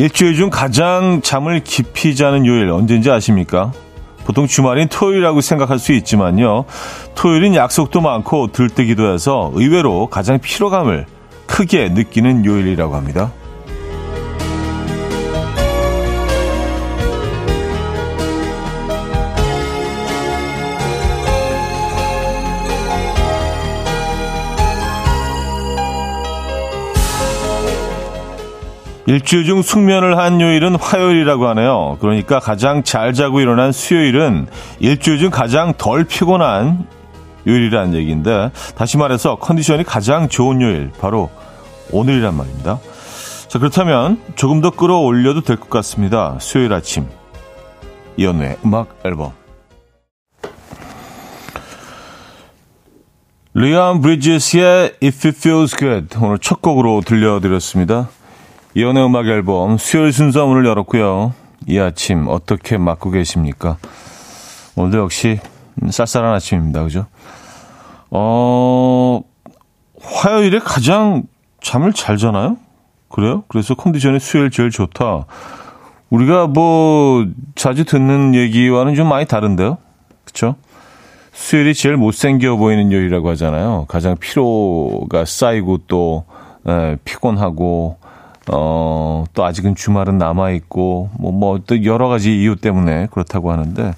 일주일 중 가장 잠을 깊이 자는 요일 언제인지 아십니까? 보통 주말인 토요일이라고 생각할 수 있지만요. 토요일은 약속도 많고 들뜨기도 해서 의외로 가장 피로감을 크게 느끼는 요일이라고 합니다. 일주일 중 숙면을 한 요일은 화요일이라고 하네요. 그러니까 가장 잘 자고 일어난 수요일은 일주일 중 가장 덜 피곤한 요일이라는 얘기인데 다시 말해서 컨디션이 가장 좋은 요일 바로 오늘이란 말입니다. 자 그렇다면 조금 더 끌어올려도 될 것 같습니다. 수요일 아침 이연우의 음악 앨범 리암 브리지스의 If It Feels Good 오늘 첫 곡으로 들려드렸습니다. 이연의 음악 앨범 수요일 순서 문을 열었고요. 이 아침 어떻게 맞고 계십니까? 오늘도 역시 쌀쌀한 아침입니다. 그죠? 어, 화요일에 가장 잠을 잘 자나요? 그래요? 그래서 컨디션이 수요일 제일 좋다. 우리가 뭐 자주 듣는 얘기와는 좀 많이 다른데요. 그쵸? 수요일이 제일 못생겨 보이는 요일이라고 하잖아요. 가장 피로가 쌓이고 또 에, 피곤하고 어, 또 아직은 주말은 남아있고, 뭐, 뭐, 또 여러 가지 이유 때문에 그렇다고 하는데,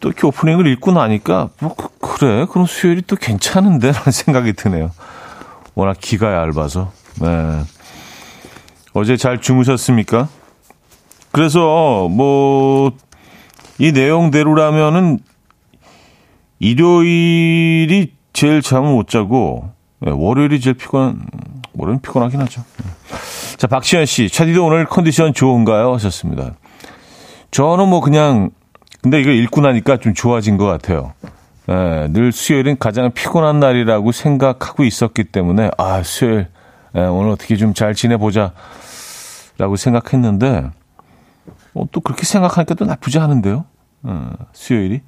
또 이렇게 오프닝을 읽고 나니까, 뭐, 그, 래 그럼 수요일이 또 괜찮은데? 라는 생각이 드네요. 워낙 기가 얇아서. 네. 어제 잘 주무셨습니까? 그래서, 뭐, 이 내용대로라면은, 일요일이 제일 잠을 못 자고, 네, 월요일이 제일 피곤한, 월요일은 피곤하긴 하죠. 네. 자, 박시현 씨, 차디도 오늘 컨디션 좋은가요? 하셨습니다. 저는 뭐 그냥, 근데 이거 읽고 나니까 좀 좋아진 것 같아요. 예, 늘 수요일은 가장 피곤한 날이라고 생각하고 있었기 때문에, 아, 수요일, 예, 오늘 어떻게 좀 잘 지내보자. 라고 생각했는데, 어, 또 그렇게 생각하니까 또 나쁘지 않은데요? 어, 수요일이.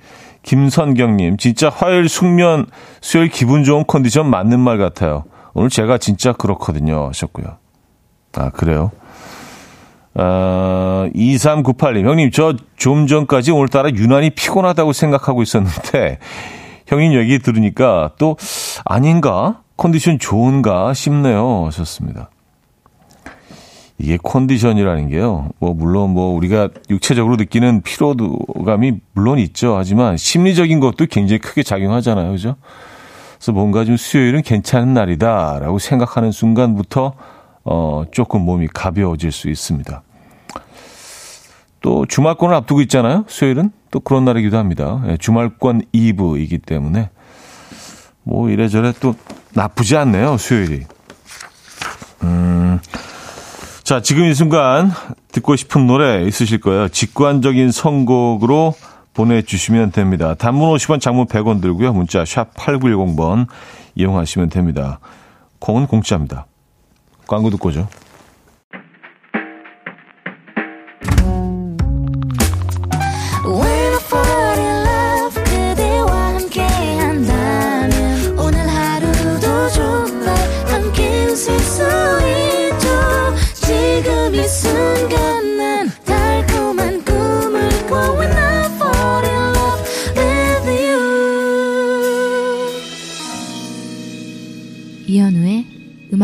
김선경님, 진짜 화요일 숙면, 수요일 기분 좋은 컨디션 맞는 말 같아요. 오늘 제가 진짜 그렇거든요. 하셨고요. 아, 그래요? 아, 2398님, 형님, 저 좀 전까지 오늘따라 유난히 피곤하다고 생각하고 있었는데, 형님 얘기 들으니까 또 아닌가? 컨디션 좋은가 싶네요. 하셨습니다. 이게 컨디션이라는 게요. 뭐, 물론 뭐, 우리가 육체적으로 느끼는 피로감이 물론 있죠. 하지만 심리적인 것도 굉장히 크게 작용하잖아요. 그죠? 그래서 뭔가 좀 수요일은 괜찮은 날이다라고 생각하는 순간부터 어, 조금 몸이 가벼워질 수 있습니다. 또 주말권을 앞두고 있잖아요. 수요일은 또 그런 날이기도 합니다. 예, 주말권 2부이기 때문에 뭐 이래저래 또 나쁘지 않네요. 수요일이. 음. 자, 지금 이 순간 듣고 싶은 노래 있으실 거예요. 직관적인 선곡으로 보내주시면 됩니다. 단문 50원, 장문 100원 들고요. 문자 샵 8910번 이용하시면 됩니다. 공은 공짜입니다. 광고 듣고 오죠.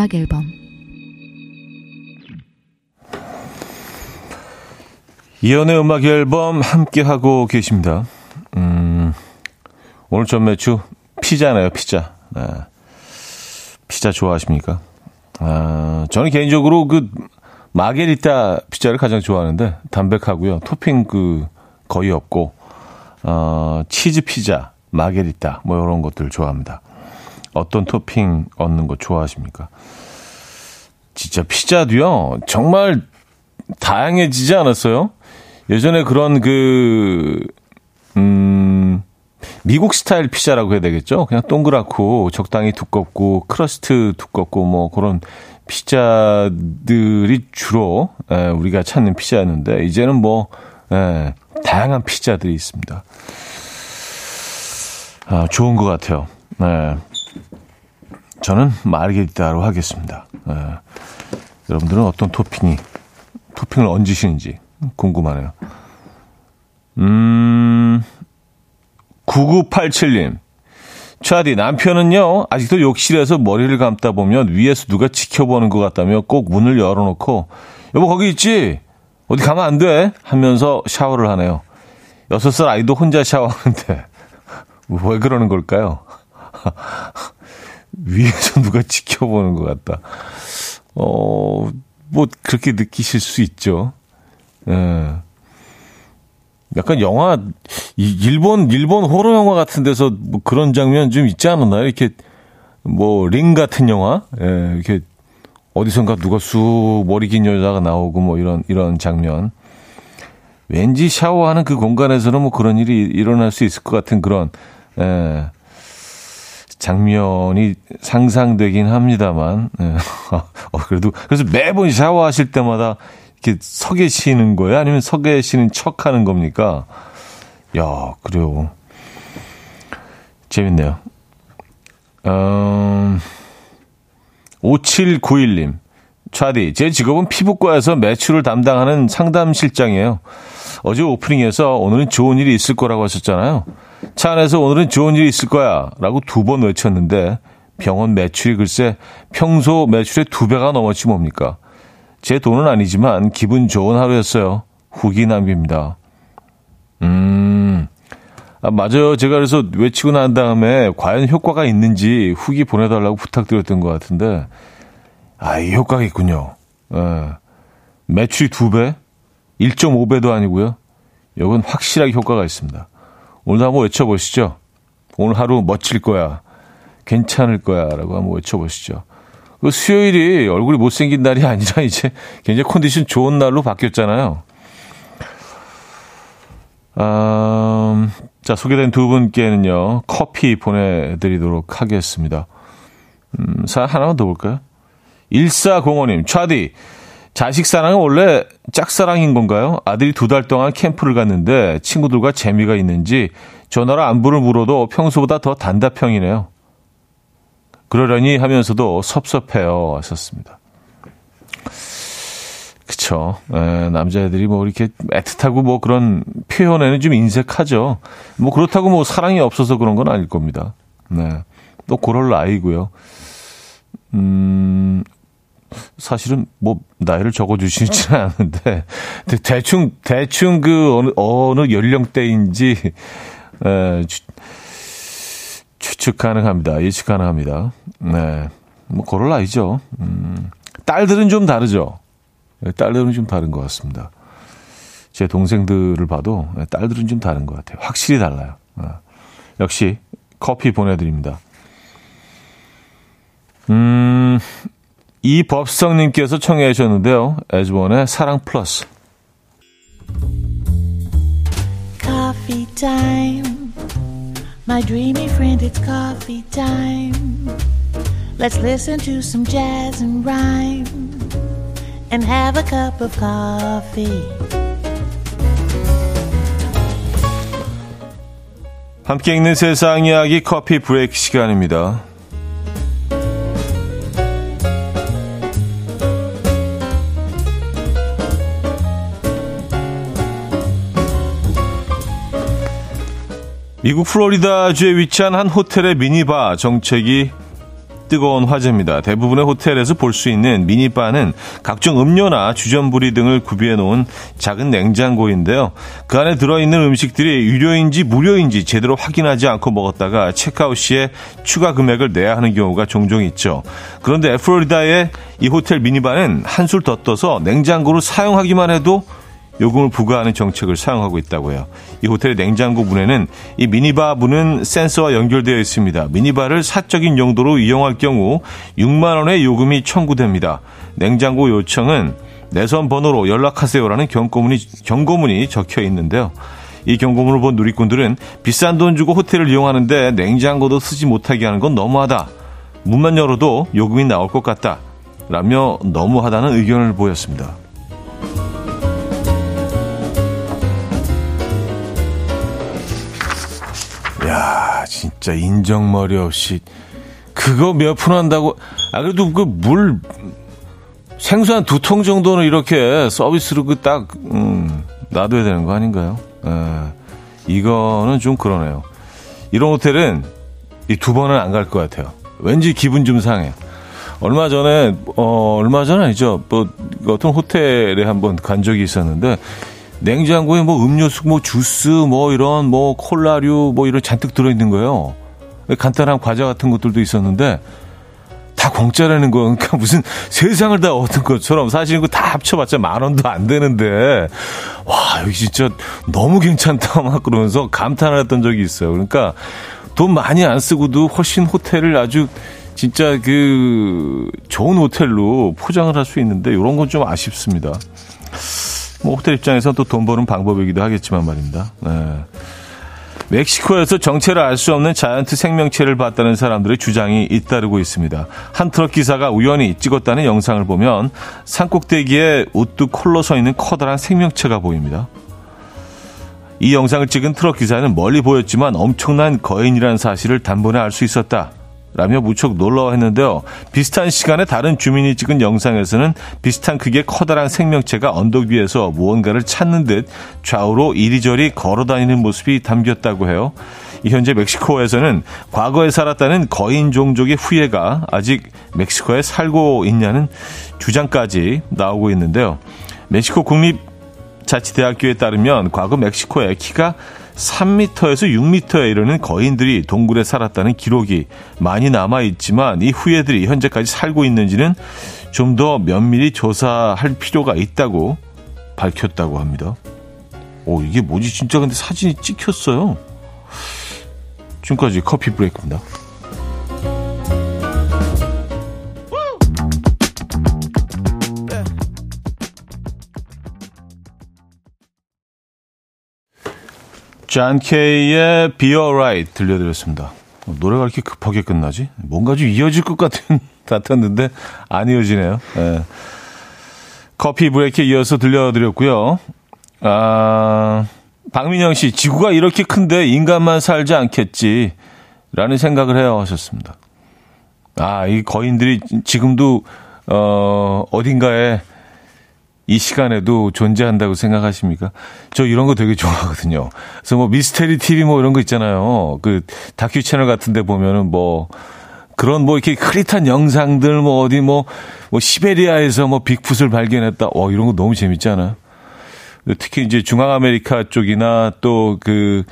음악 앨범 이연의 음악 앨범 함께 하고 계십니다. 음, 오늘 전 매주 피자네요, 피자. 네. 피자 좋아하십니까? 아, 저는 개인적으로 그 마게리타 피자를 가장 좋아하는데 담백하고요. 토핑 그 거의 없고 어, 치즈 피자, 마게리타 뭐 이런 것들 좋아합니다. 어떤 토핑 얹는 거 좋아하십니까? 진짜 피자도요. 정말 다양해지지 않았어요? 예전에 그런 그, 음, 미국 스타일 피자라고 해야 되겠죠? 그냥 동그랗고 적당히 두껍고 crust 두껍고 뭐 그런 피자들이 주로 에, 우리가 찾는 피자였는데 이제는 뭐 에, 다양한 피자들이 있습니다. 아, 좋은 것 같아요. 네. 저는 마르게리타로 하겠습니다. 네. 여러분들은 어떤 토핑이 토핑을 얹으시는지 궁금하네요. 음, 9987님. 차디, 남편은요, 아직도 욕실에서 머리를 감다 보면 위에서 누가 지켜보는 것 같다며 꼭 문을 열어놓고, 여보, 거기 있지? 어디 가면 안 돼? 하면서 샤워를 하네요. 여섯 살 아이도 혼자 샤워하는데, 왜 그러는 걸까요? 위에서 누가 지켜보는 것 같다. 어, 뭐, 그렇게 느끼실 수 있죠. 예. 약간 영화, 일본, 일본 호러 영화 같은 데서 뭐 그런 장면 좀 있지 않았나요? 이렇게, 뭐, 링 같은 영화? 예, 이렇게, 어디선가 누가 쑥 머리 긴 여자가 나오고 뭐 이런, 이런 장면. 왠지 샤워하는 그 공간에서는 뭐 그런 일이 일어날 수 있을 것 같은 그런, 예, 장면이 상상되긴 합니다만, 예. 어, 그래도, 그래서 매번 샤워하실 때마다 이렇게 서 계시는 거예요? 아니면 서 계시는 척 하는 겁니까? 야, 그래요. 재밌네요. 음, 5791님. 차디, 제 직업은 피부과에서 매출을 담당하는 상담실장이에요. 어제 오프닝에서 오늘은 좋은 일이 있을 거라고 하셨잖아요. 차 안에서 오늘은 좋은 일이 있을 거야 라고 두 번 외쳤는데 병원 매출이 글쎄 평소 매출의 두 배가 넘었지 뭡니까? 제 돈은 아니지만 기분 좋은 하루였어요. 후기 남깁니다. 음, 아, 맞아요. 제가 그래서 외치고 난 다음에 과연 효과가 있는지 후기 보내달라고 부탁드렸던 것 같은데, 아, 이 효과가 있군요. 예. 매출이 두 배? 1.5배도 아니고요. 이건 확실하게 효과가 있습니다. 오늘도 한번 외쳐보시죠. 오늘 하루 멋질 거야. 괜찮을 거야. 라고 한번 외쳐보시죠. 그 수요일이 얼굴이 못생긴 날이 아니라 이제 굉장히 컨디션 좋은 날로 바뀌었잖아요. 음, 자, 소개된 두 분께는요, 커피 보내드리도록 하겠습니다. 음, 사 하나만 더 볼까요? 1405님, 차디, 자식 사랑은 원래 짝사랑인 건가요? 아들이 두 달 동안 캠프를 갔는데 친구들과 재미가 있는지 전화로 안부를 물어도 평소보다 더 단답형이네요. 그러려니 하면서도 섭섭해요. 하셨습니다. 그쵸. 에, 남자애들이 뭐 이렇게 애틋하고 뭐 그런 표현에는 좀 인색하죠. 뭐 그렇다고 뭐 사랑이 없어서 그런 건 아닐 겁니다. 네. 또 그럴 나이고요. 음, 사실은 뭐 나이를 적어주시지는 않은데 대충 대충 그 어느 어느 연령대인지 에, 추측 가능합니다. 예측 가능합니다. 네. 뭐, 그럴 나이죠. 음, 딸들은 좀 다르죠. 네, 딸들은 좀 다른 것 같습니다. 제 동생들을 봐도 네, 딸들은 좀 다른 것 같아요. 확실히 달라요. 네. 역시 커피 보내드립니다. 음, 이법성님께서 청해 주셨는데요. 에즈원의 사랑 플러스. Coffee time. My dreamy friend, it's coffee time. Let's listen to some jazz and rhyme and have a cup of coffee. 함께 읽는 세상 이야기 커피 브레이크 시간입니다. 미국 플로리다주에 위치한 한 호텔의 미니바 정책이 뜨거운 화제입니다. 대부분의 호텔에서 볼 수 있는 미니바는 각종 음료나 주전부리 등을 구비해 놓은 작은 냉장고인데요. 그 안에 들어있는 음식들이 유료인지 무료인지 제대로 확인하지 않고 먹었다가 체크아웃 시에 추가 금액을 내야 하는 경우가 종종 있죠. 그런데 플로리다의 이 호텔 미니바는 한술 더 떠서 냉장고를 사용하기만 해도 요금을 부과하는 정책을 사용하고 있다고 해요. 이 호텔의 냉장고 문에는 이 미니바 문은 센서와 연결되어 있습니다. 미니바를 사적인 용도로 이용할 경우 6만 원의 요금이 청구됩니다. 냉장고 요청은 내선 번호로 연락하세요라는 경고문이 경고문이 적혀 있는데요. 이 경고문을 본 누리꾼들은 비싼 돈 주고 호텔을 이용하는데 냉장고도 쓰지 못하게 하는 건 너무하다. 문만 열어도 요금이 나올 것 같다. 라며 너무하다는 의견을 보였습니다. 진짜 인정머리 없이 그거 몇 푼 한다고 아 그래도 그 물 생수 한 두 통 정도는 이렇게 서비스로 그 딱, 음, 놔둬야 되는 거 아닌가요? 에, 이거는 좀 그러네요. 이런 호텔은 이 두 번은 안 갈 것 같아요. 왠지 기분 좀 상해. 얼마 전에, 어, 얼마 전 아니죠. 뭐, 어떤 호텔에 한번 간 적이 있었는데, 냉장고에 뭐 음료수, 뭐 주스, 뭐 이런 뭐 콜라류, 뭐 이런 잔뜩 들어있는 거예요. 간단한 과자 같은 것들도 있었는데, 다 공짜라는 거. 그러니까 무슨 세상을 다 얻은 것처럼 사실 이거 다 합쳐봤자 만 원도 안 되는데, 와, 여기 진짜 너무 괜찮다. 막 그러면서 감탄을 했던 적이 있어요. 그러니까 돈 많이 안 쓰고도 훨씬 호텔을 아주 진짜 그 좋은 호텔로 포장을 할 수 있는데 이런 건 좀 아쉽습니다. 뭐 호텔 입장에서 또 돈 버는 방법이기도 하겠지만 말입니다. 네. 멕시코에서 정체를 알 수 없는 자이언트 생명체를 봤다는 사람들의 주장이 잇따르고 있습니다. 한 트럭 기사가 우연히 찍었다는 영상을 보면 산꼭대기에 우뚝 홀로 서 있는 커다란 생명체가 보입니다. 이 영상을 찍은 트럭 기사는 멀리 보였지만 엄청난 거인이라는 사실을 단번에 알 수 있었다. 라며 무척 놀라워했는데요. 비슷한 시간에 다른 주민이 찍은 영상에서는 비슷한 크기의 커다란 생명체가 언덕 위에서 무언가를 찾는 듯 좌우로 이리저리 걸어다니는 모습이 담겼다고 해요. 현재 멕시코에서는 과거에 살았다는 거인 종족의 후예가 아직 멕시코에 살고 있냐는 주장까지 나오고 있는데요. 멕시코 국립 자치대학교에 따르면 과거 멕시코에 키가 3m에서 6m에 이르는 거인들이 동굴에 살았다는 기록이 많이 남아 있지만 이 후예들이 현재까지 살고 있는지는 좀 더 면밀히 조사할 필요가 있다고 밝혔다고 합니다. 오, 이게 뭐지? 진짜 근데 사진이 찍혔어요. 지금까지 Coffee Break입니다. 존 케이의 Be Alright 들려드렸습니다. 어, 노래가 이렇게 급하게 끝나지? 뭔가 좀 이어질 것 같은 같았는데 안 이어지네요. 네. 커피 브레이크에 이어서 들려드렸고요. 아, 박민영 씨, 지구가 이렇게 큰데 인간만 살지 않겠지. 라는 생각을 해요 하셨습니다. 아, 이 거인들이 지금도, 어, 어딘가에 이 시간에도 존재한다고 생각하십니까? 저 이런 거 되게 좋아하거든요. 그래서 뭐 미스테리 TV 뭐 이런 거 있잖아요. 그 다큐 채널 같은 데 보면은 뭐 그런 뭐 이렇게 흐릿한 영상들 뭐 어디 뭐, 뭐 시베리아에서 뭐 빅풋을 발견했다. 어, 이런 거 너무 재밌지 않아요? 특히 이제 중앙아메리카 쪽이나 또 그,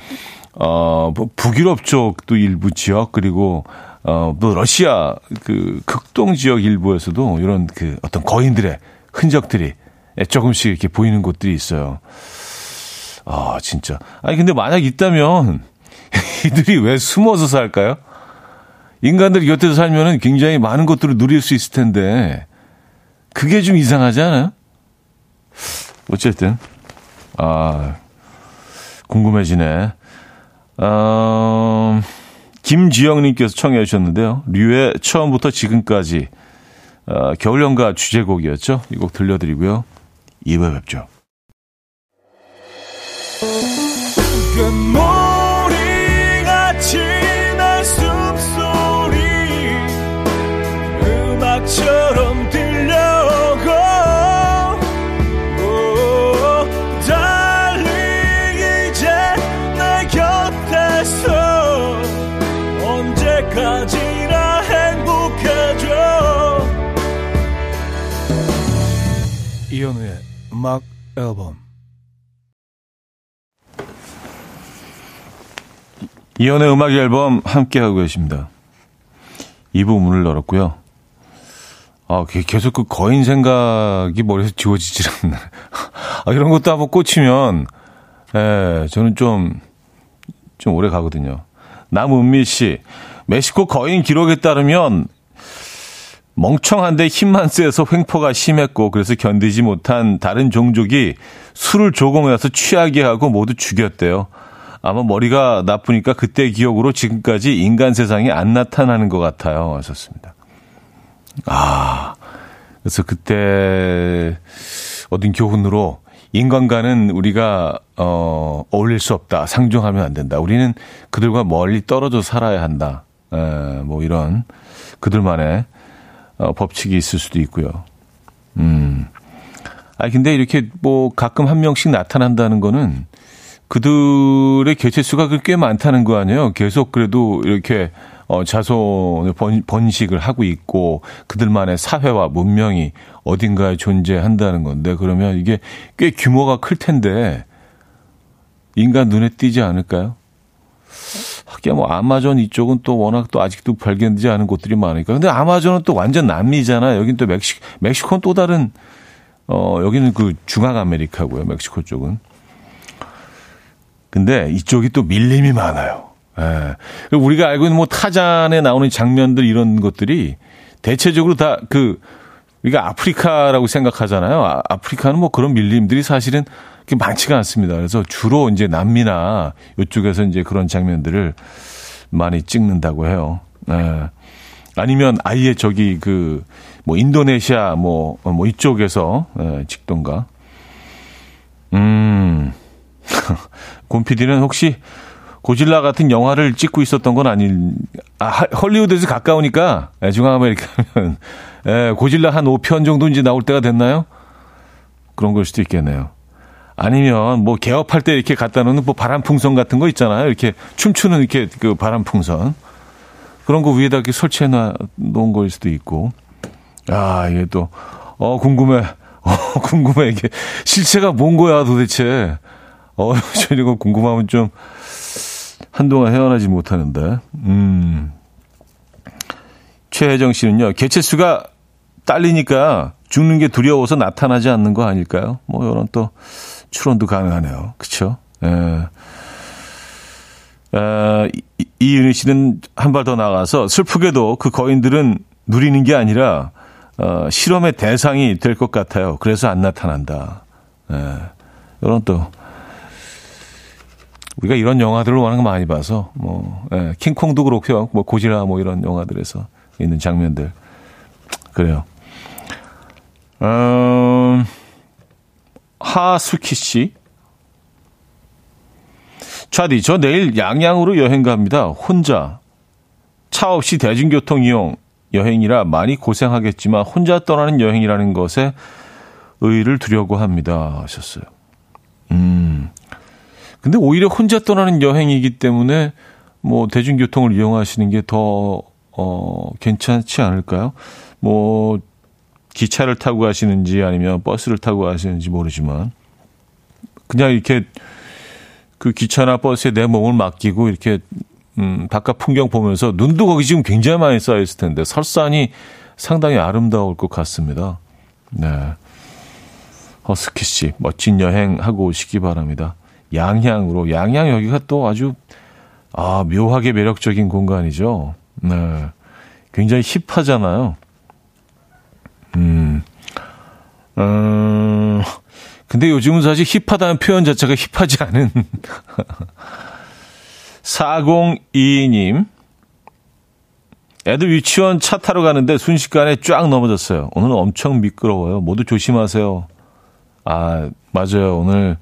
어, 뭐 북유럽 쪽도 일부 지역 그리고 어, 뭐 러시아 그 극동 지역 일부에서도 이런 그 어떤 거인들의 흔적들이 예, 조금씩 이렇게 보이는 곳들이 있어요. 아, 진짜. 아니, 근데 만약 있다면, 이들이 왜 숨어서 살까요? 인간들이 곁에서 살면은 굉장히 많은 것들을 누릴 수 있을 텐데, 그게 좀 이상하지 않아요? 어쨌든, 아, 궁금해지네. 어, 김지영님께서 청해 주셨는데요. 류의 처음부터 지금까지, 어, 겨울연가 주제곡이었죠. 이 곡 들려드리고요. 2부에 뵙죠. 음악 앨범 이연의 음악 앨범 함께하고 계십니다. 이 부분을 열었고요. 아, 계속 그 거인 생각이 머리에서 지워지질 않네. 아, 이런 것도 한번 꽂히면, 예, 저는 좀, 좀 오래 가거든요. 남은미 씨, 멕시코 거인 기록에 따르면 멍청한데 힘만 세서 횡포가 심했고 그래서 견디지 못한 다른 종족이 술을 조공해서 취하게 하고 모두 죽였대요. 아마 머리가 나쁘니까 그때 기억으로 지금까지 인간 세상에 안 나타나는 것 같아요. 하셨습니다. 아, 그래서 그때 얻은 교훈으로 인간과는 우리가 어, 어울릴 수 없다. 상종하면 안 된다. 우리는 그들과 멀리 떨어져 살아야 한다. 에, 뭐 이런 그들만의 어, 법칙이 있을 수도 있고요. 음. 아 근데 이렇게 뭐 가끔 한 명씩 나타난다는 거는 그들의 개체 수가 꽤 많다는 거 아니에요. 계속 그래도 이렇게 어, 자손을 번, 번식을 하고 있고 그들만의 사회와 문명이 어딘가에 존재한다는 건데 그러면 이게 꽤 규모가 클 텐데 인간 눈에 띄지 않을까요? 하긴 뭐 아마존 이쪽은 또 워낙 또 아직도 발견되지 않은 곳들이 많으니까. 근데 아마존은 또 완전 남미잖아요. 여긴 또 멕시 멕시코는 또 다른 어 여기는 그 중앙 아메리카고요. 멕시코 쪽은. 근데 이쪽이 또 밀림이 많아요. 예. 우리가 알고 있는 뭐 타잔에 나오는 장면들 이런 것들이 대체적으로 다 그 우리가 아프리카라고 생각하잖아요. 아, 아프리카는 뭐 그런 밀림들이 사실은 많지가 않습니다. 그래서 주로 이제 남미나 이쪽에서 이제 그런 장면들을 많이 찍는다고 해요. 예. 아니면 아예 저기 그 뭐 인도네시아 뭐뭐 뭐 이쪽에서 예, 찍던가. 음. 곰피디는 혹시 고질라 같은 영화를 찍고 있었던 건 아닌, 아, 헐리우드에서 가까우니까, 예, 중앙아메리카면, 예, 고질라 한 5편 정도 이제 나올 때가 됐나요? 그런 걸 수도 있겠네요. 아니면 뭐 개업할 때 이렇게 갖다 놓는 뭐 바람풍선 같은 거 있잖아요. 이렇게 춤추는 이렇게 그 바람풍선. 그런 거 위에다 이렇게 설치해 놓은 거일 수도 있고. 아, 이게 또, 어, 궁금해. 어, 궁금해. 이게 실체가 뭔 거야 도대체. 어, 저 이런 거 궁금하면 좀 한동안 헤어나지 못하는데. 음. 최혜정 씨는요, 개체수가 딸리니까 죽는 게 두려워서 나타나지 않는 거 아닐까요? 뭐, 이런 또 추론도 가능하네요. 그쵸? 예. 어, 이윤희 씨는 한 발 더 나가서 슬프게도 그 거인들은 누리는 게 아니라 어, 실험의 대상이 될 것 같아요. 그래서 안 나타난다. 예. 이런 또 우리가 이런 영화들을 워낙 많이 봐서 뭐 예, 킹콩도 그렇고요. 뭐 고질라 뭐 이런 영화들에서 있는 장면들 그래요. 음, 하수키 씨. 차디, 저 내일 양양으로 여행 갑니다. 혼자. 차 없이 대중교통 이용 여행이라 많이 고생하겠지만 혼자 떠나는 여행이라는 것에 의의를 두려고 합니다. 하셨어요. 음. 근데 오히려 혼자 떠나는 여행이기 때문에 뭐 대중교통을 이용하시는 게 더, 어, 괜찮지 않을까요? 뭐, 기차를 타고 가시는지 아니면 버스를 타고 가시는지 모르지만 그냥 이렇게 그 기차나 버스에 내 몸을 맡기고 이렇게 음, 바깥 풍경 보면서 눈도 거기 지금 굉장히 많이 쌓여 있을 텐데 설산이 상당히 아름다울 것 같습니다. 네. 허스키 씨, 멋진 여행 하고 오시기 바랍니다. 양향으로. 양향 여기가 또 아주, 아, 묘하게 매력적인 공간이죠. 네. 굉장히 힙하잖아요. 음, 어, 근데 요즘은 사실 힙하다는 표현 자체가 힙하지 않은 4022님. 애들 유치원 차 타러 가는데 순식간에 쫙 넘어졌어요. 오늘 엄청 미끄러워요. 모두 조심하세요. 아, 맞아요. 오늘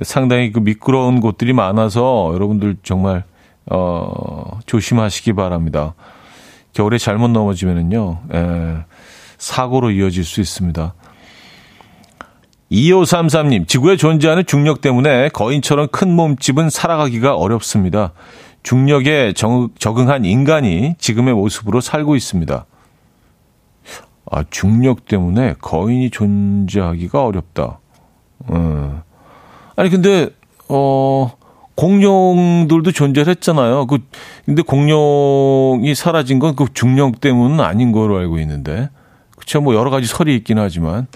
상당히 그 미끄러운 곳들이 많아서 여러분들 정말, 어, 조심하시기 바랍니다. 겨울에 잘못 넘어지면은요, 예, 사고로 이어질 수 있습니다. 2533님, 지구에 존재하는 중력 때문에 거인처럼 큰 몸집은 살아가기가 어렵습니다. 중력에 정, 적응한 인간이 지금의 모습으로 살고 있습니다. 아, 중력 때문에 거인이 존재하기가 어렵다. 어. 아니, 근데, 어, 공룡들도 존재했잖아요. 그, 근데 공룡이 사라진 건 그 중력 때문은 아닌 거로 알고 있는데. 그쵸, 뭐 여러 가지 설이 있긴 하지만.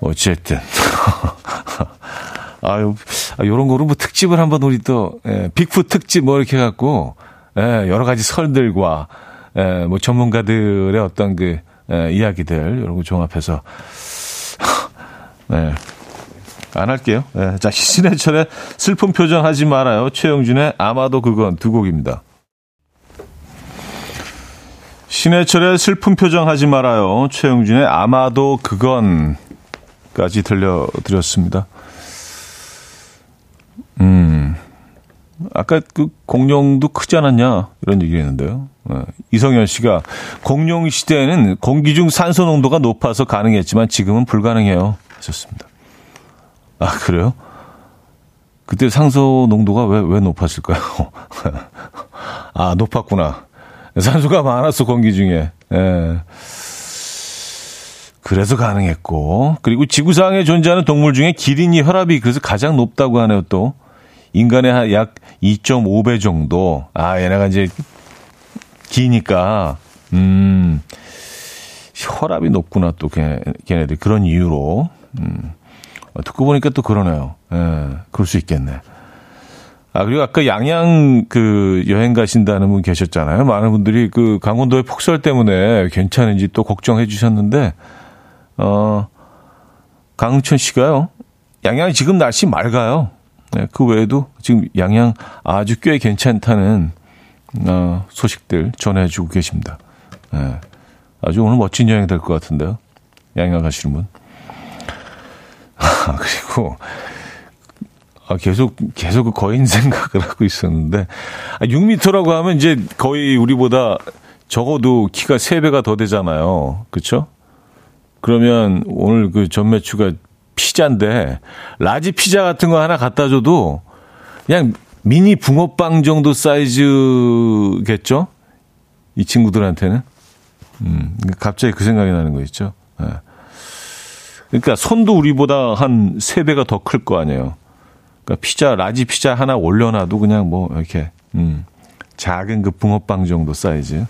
어쨌든. 아유, 아, 요런 거로 뭐 특집을 한번 우리 또, 예, 빅풋 특집 뭐 이렇게 해갖고, 예, 여러 가지 설들과, 예, 뭐 전문가들의 어떤 그, 예, 이야기들, 이런 거 종합해서, 네. 안 할게요. 예, 자, 신해철의 슬픈 표정 하지 말아요. 최영준의 아마도 그건 두 곡입니다. 신해철의 슬픈 표정 하지 말아요. 최영준의 아마도 그건까지 들려드렸습니다. 음. 아까 그 공룡도 크지 않았냐 이런 얘기 했는데요. 어, 이성현 씨가 공룡 시대에는 공기 중 산소 농도가 높아서 가능했지만 지금은 불가능해요. 하셨습니다. 아 그래요? 그때 산소 농도가 왜 왜 높았을까요? 아 높았구나. 산소가 많았어 공기 중에. 예. 그래서 가능했고 그리고 지구상에 존재하는 동물 중에 기린이 혈압이 그래서 가장 높다고 하네요 또. 인간의 약 2.5배 정도. 아, 얘네가 이제 기니까, 음, 혈압이 높구나, 또, 걔, 걔네들. 그런 이유로. 음, 듣고 보니까 또 그러네요. 예, 그럴 수 있겠네. 아, 그리고 아까 양양 그 여행 가신다는 분 계셨잖아요. 많은 분들이 그 강원도의 폭설 때문에 괜찮은지 또 걱정해 주셨는데, 어, 강은천 씨가요. 양양 지금 날씨 맑아요. 네, 그 외에도 지금 양양 아주 꽤 괜찮다는 어, 소식들 전해주고 계십니다. 네, 아주 오늘 멋진 여행 될 것 같은데요. 양양 가시는 분. 아, 그리고 아, 계속 계속 그 거인 생각을 하고 있었는데 아, 6미터라고 하면 이제 거의 우리보다 적어도 키가 3배가 더 되잖아요. 그렇죠? 그러면 오늘 그 점메추가 피자인데 라지 피자 같은 거 하나 갖다 줘도 그냥 미니 붕어빵 정도 사이즈겠죠? 이 친구들한테는. 음, 갑자기 그 생각이 나는 거 있죠. 네. 그러니까 손도 우리보다 한 3배가 더 클 거 아니에요. 그러니까 피자, 라지 피자 하나 올려놔도 그냥 뭐 이렇게, 음, 작은 그 붕어빵 정도 사이즈.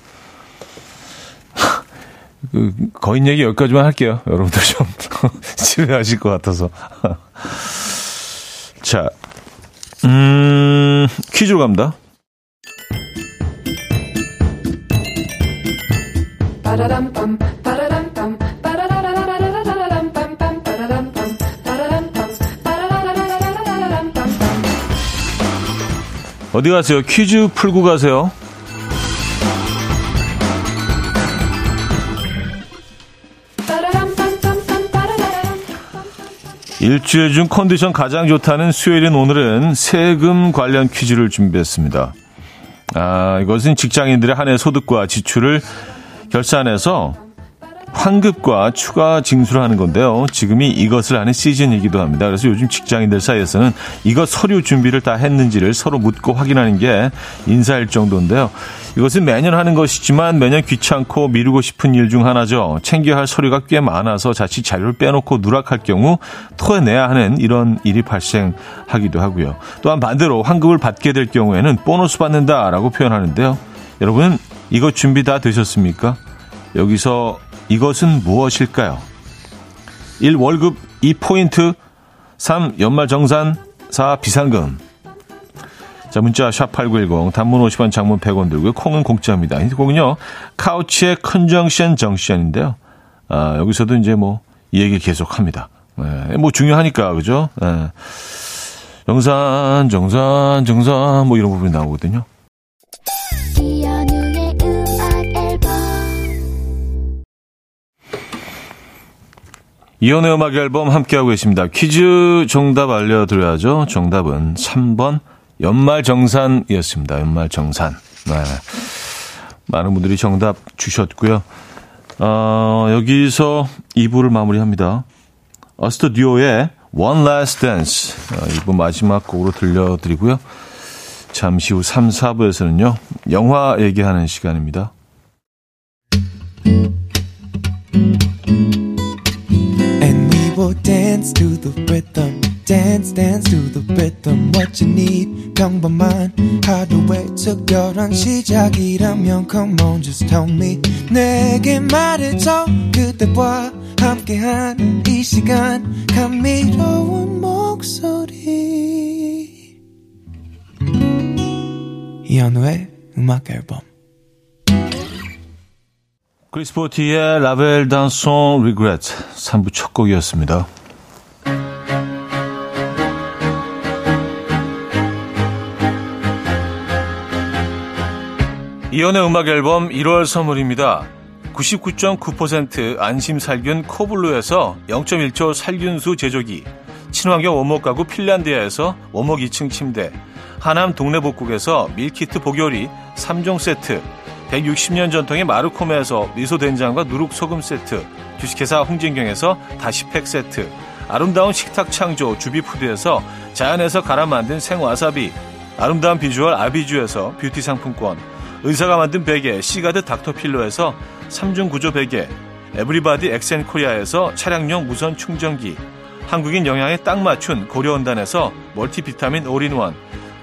그 거인 얘기 여기까지만 할게요. 여러분들 좀 지루하실 것 같아서. 자, 음, 퀴즈로 갑니다. 어디 가세요? 퀴즈 풀고 가세요. 일주일 중 컨디션 가장 좋다는 수요일인 오늘은 세금 관련 퀴즈를 준비했습니다. 아, 이것은 직장인들의 한 해 소득과 지출을 결산해서 환급과 추가 징수를 하는 건데요. 지금이 이것을 하는 시즌이기도 합니다. 그래서 요즘 직장인들 사이에서는 이것 서류 준비를 다 했는지를 서로 묻고 확인하는 게 인사일 정도인데요. 이것은 매년 하는 것이지만 매년 귀찮고 미루고 싶은 일 중 하나죠. 챙겨야 할 서류가 꽤 많아서 자칫 자료를 빼놓고 누락할 경우 토해내야 하는 이런 일이 발생하기도 하고요. 또한 반대로 환급을 받게 될 경우에는 보너스 받는다라고 표현하는데요. 여러분 이것 준비 다 되셨습니까? 여기서 이것은 무엇일까요? 1. 월급 2 포인트 3. 연말정산 4. 비상금 자, 문자 샵8910 단문 50원 장문 100원 들고요. 콩은 공짜입니다. 힌트곡은요. 카우치의 컨정션 정션인데요. 아, 여기서도 이제 뭐 이 얘기 계속합니다. 네, 뭐 중요하니까 그죠? 네. 정산 정산 정산 뭐 이런 부분이 나오거든요. 이연의 음악 앨범 함께하고 계십니다. 퀴즈 정답 알려드려야죠. 정답은 3번 연말정산이었습니다. 연말정산. 네. 많은 분들이 정답 주셨고요. 어, 여기서 2부를 마무리합니다. 어스터 듀오의 One Last Dance 어, 2부 마지막 곡으로 들려드리고요. 잠시 후 3, 4부에서는요. 영화 얘기하는 시간입니다. Dance to the rhythm. dance dance to the rhythm what you need 평범한 하루의 특별한 시작이라면 come on just tell me 내게 말해줘 그대와 함께한 이 시간 감미로운 목소리 이현우의 음악 앨범 크리스 보티의 La Belle Dame Sans Regrets 3부 첫 곡이었습니다. 이현우의 음악 앨범 1월 선물입니다. 99.9% 안심 살균 코블루에서 0.1초 살균수 제조기 친환경 원목 가구 핀란디아에서 원목 2층 침대, 하남 동네복국에서 밀키트 보요리 3종 세트, 160년 전통의 마르코메에서 미소된장과 누룩소금 세트, 주식회사 홍진경에서 다시팩 세트, 아름다운 식탁 창조 주비푸드에서 자연에서 갈아 만든 생와사비, 아름다운 비주얼 아비주에서 뷰티 상품권, 의사가 만든 베개 시가드 닥터필로에서 3중 구조 베개, 에브리바디 엑센코리아에서 차량용 무선 충전기, 한국인 영양에 딱 맞춘 고려은단에서 멀티비타민 올인원,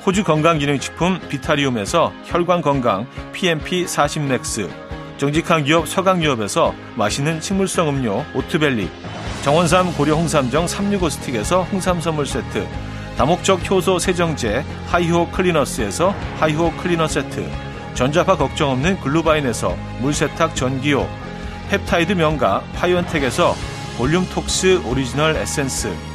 호주 건강기능식품 비타리움에서 혈관건강 PMP 40 맥스, 정직한 기업 서강유업에서 맛있는 식물성 음료 오트벨리, 정원삼 고려 홍삼정 365 스틱에서 홍삼 선물 세트, 다목적 효소 세정제 하이호 클리너스에서 하이호 클리너 세트, 전자파 걱정 없는 글루바인에서 물세탁 전기요, 펩타이드 명가 파이언텍에서 볼륨톡스 오리지널 에센스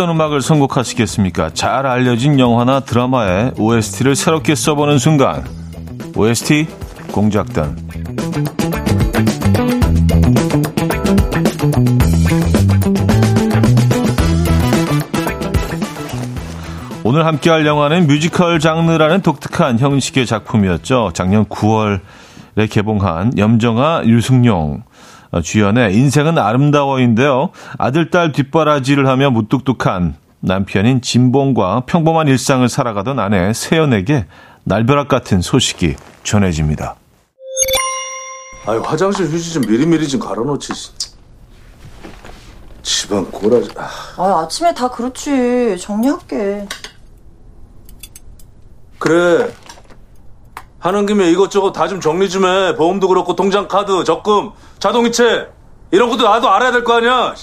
어떤 음악을 선곡하시겠습니까? 잘 알려진 영화나 드라마의 OST를 새롭게 써보는 순간. OST 공작단. 오늘 함께할 영화는 뮤지컬 장르라는 독특한 형식의 작품이었죠. 작년 9월에 개봉한 염정아 유승용 주연의 인생은 아름다워인데요. 아들, 딸 뒷바라지를 하며 무뚝뚝한 남편인 진봉과 평범한 일상을 살아가던 아내 세연에게 날벼락 같은 소식이 전해집니다. 아유 화장실 휴지 좀 미리미리 좀 갈아놓지. 집안 고라지. 아 아침에 다 그렇지 정리할게. 그래. 하는 김에 이것저것 다 좀 정리 좀 해. 보험도 그렇고 통장 카드, 적금, 자동이체 이런 것도 나도 알아야 될 거 아니야.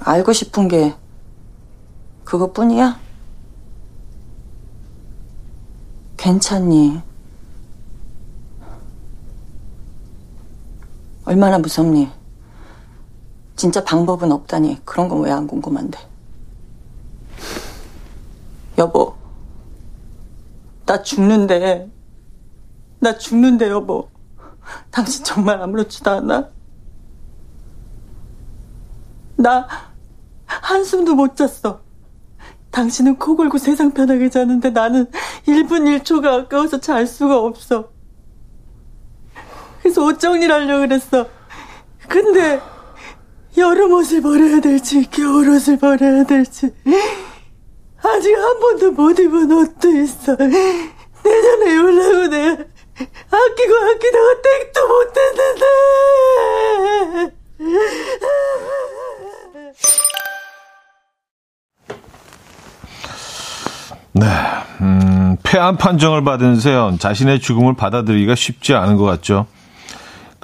알고 싶은 게 그것뿐이야? 괜찮니? 얼마나 무섭니? 진짜 방법은 없다니 그런 건 왜 안 궁금한데? 여보, 나 죽는데, 나 죽는데, 여보. 당신 정말 아무렇지도 않아? 나 한숨도 못 잤어. 당신은 코 골고 세상 편하게 자는데 나는 1분 1초가 아까워서 잘 수가 없어. 그래서 옷 정리를 하려고 그랬어. 근데 여름 옷을 버려야 될지 겨울 옷을 버려야 될지 아직 한 번도 못 입은 옷도 있어. 내년에 입으려고 내가 아끼고 아끼다가 땡도 못했는데. 네, 음, 폐암 판정을 받은 세연 자신의 죽음을 받아들이기가 쉽지 않은 것 같죠.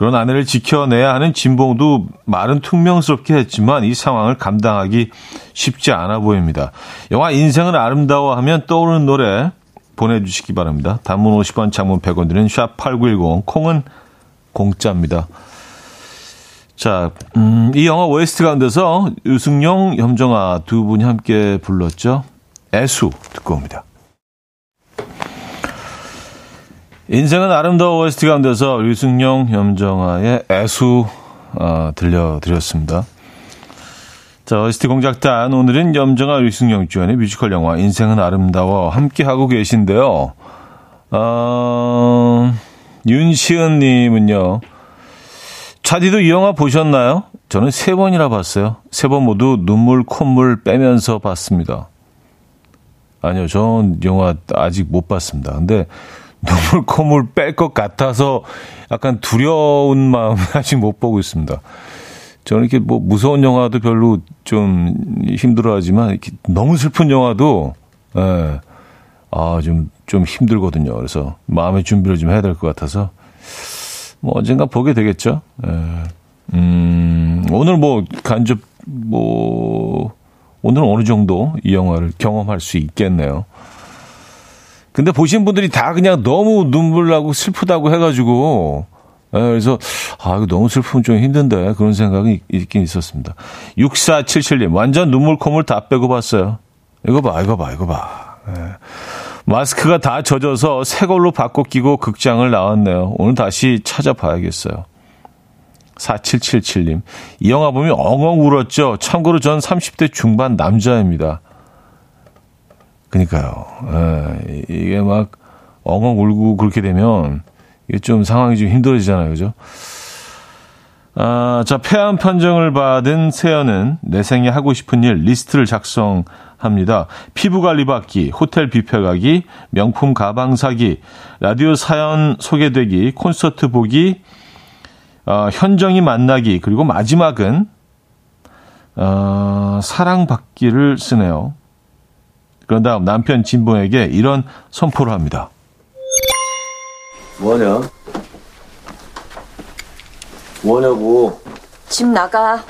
그런 아내를 지켜내야 하는 진봉도 말은 퉁명스럽게 했지만 이 상황을 감당하기 쉽지 않아 보입니다. 영화 인생은 아름다워 하면 떠오르는 노래 보내주시기 바랍니다. 단문 50원, 장문 100원 드는 샵8910, 콩은 공짜입니다. 자, 음, 이 영화 OST 가운데서 유승용, 염정아 두 분이 함께 불렀죠. 애수 듣고 옵니다. 인생은 아름다워 OST 가운데서 유승용, 염정아의 애수 어, 들려드렸습니다. 자, OST 공작단 오늘은 염정아, 유승용 주연의 뮤지컬 영화 인생은 아름다워 함께 하고 계신데요. 어, 윤시은 님은요. 차디도 이 영화 보셨나요? 저는 세 번이나 봤어요. 세 번 모두 눈물 콧물 빼면서 봤습니다. 아니요, 전 영화 아직 못 봤습니다. 근데 눈물 콧물 뺄 것 같아서 약간 두려운 마음에 아직 못 보고 있습니다. 저는 이렇게 뭐 무서운 영화도 별로 좀 힘들어하지만 이렇게 너무 슬픈 영화도 예, 아 좀 좀 힘들거든요. 그래서 마음의 준비를 좀 해야 될 것 같아서 뭐 언젠가 보게 되겠죠. 예. 음, 오늘 뭐 간접 뭐 오늘은 어느 정도 이 영화를 경험할 수 있겠네요. 근데 보신 분들이 다 그냥 너무 눈물 나고 슬프다고 해가지고 예, 그래서 아 이거 너무 슬프면 좀 힘든데 그런 생각이 있긴 있었습니다. 6477님 완전 눈물 콧물 다 빼고 봤어요. 이거 봐 이거 봐 이거 봐. 예. 마스크가 다 젖어서 새 걸로 바꿔 끼고 극장을 나왔네요. 오늘 다시 찾아봐야겠어요. 4777님. 이 영화 보면 엉엉 울었죠. 참고로 전 30대 중반 남자입니다. 그니까요. 에, 이게 막 엉엉 울고 그렇게 되면 이게 좀 상황이 좀 힘들어지잖아요. 그죠? 아, 자, 폐암 판정을 받은 세연은 내 생에 하고 싶은 일 리스트를 작성합니다. 피부 관리 받기, 호텔 뷔페 가기, 명품 가방 사기, 라디오 사연 소개되기, 콘서트 보기, 어, 현정이 만나기, 그리고 마지막은 어, 사랑받기를 쓰네요. 그런 다음 남편 진봉에게 이런 선포를 합니다. 뭐하냐? 뭐하냐고. 집 나가.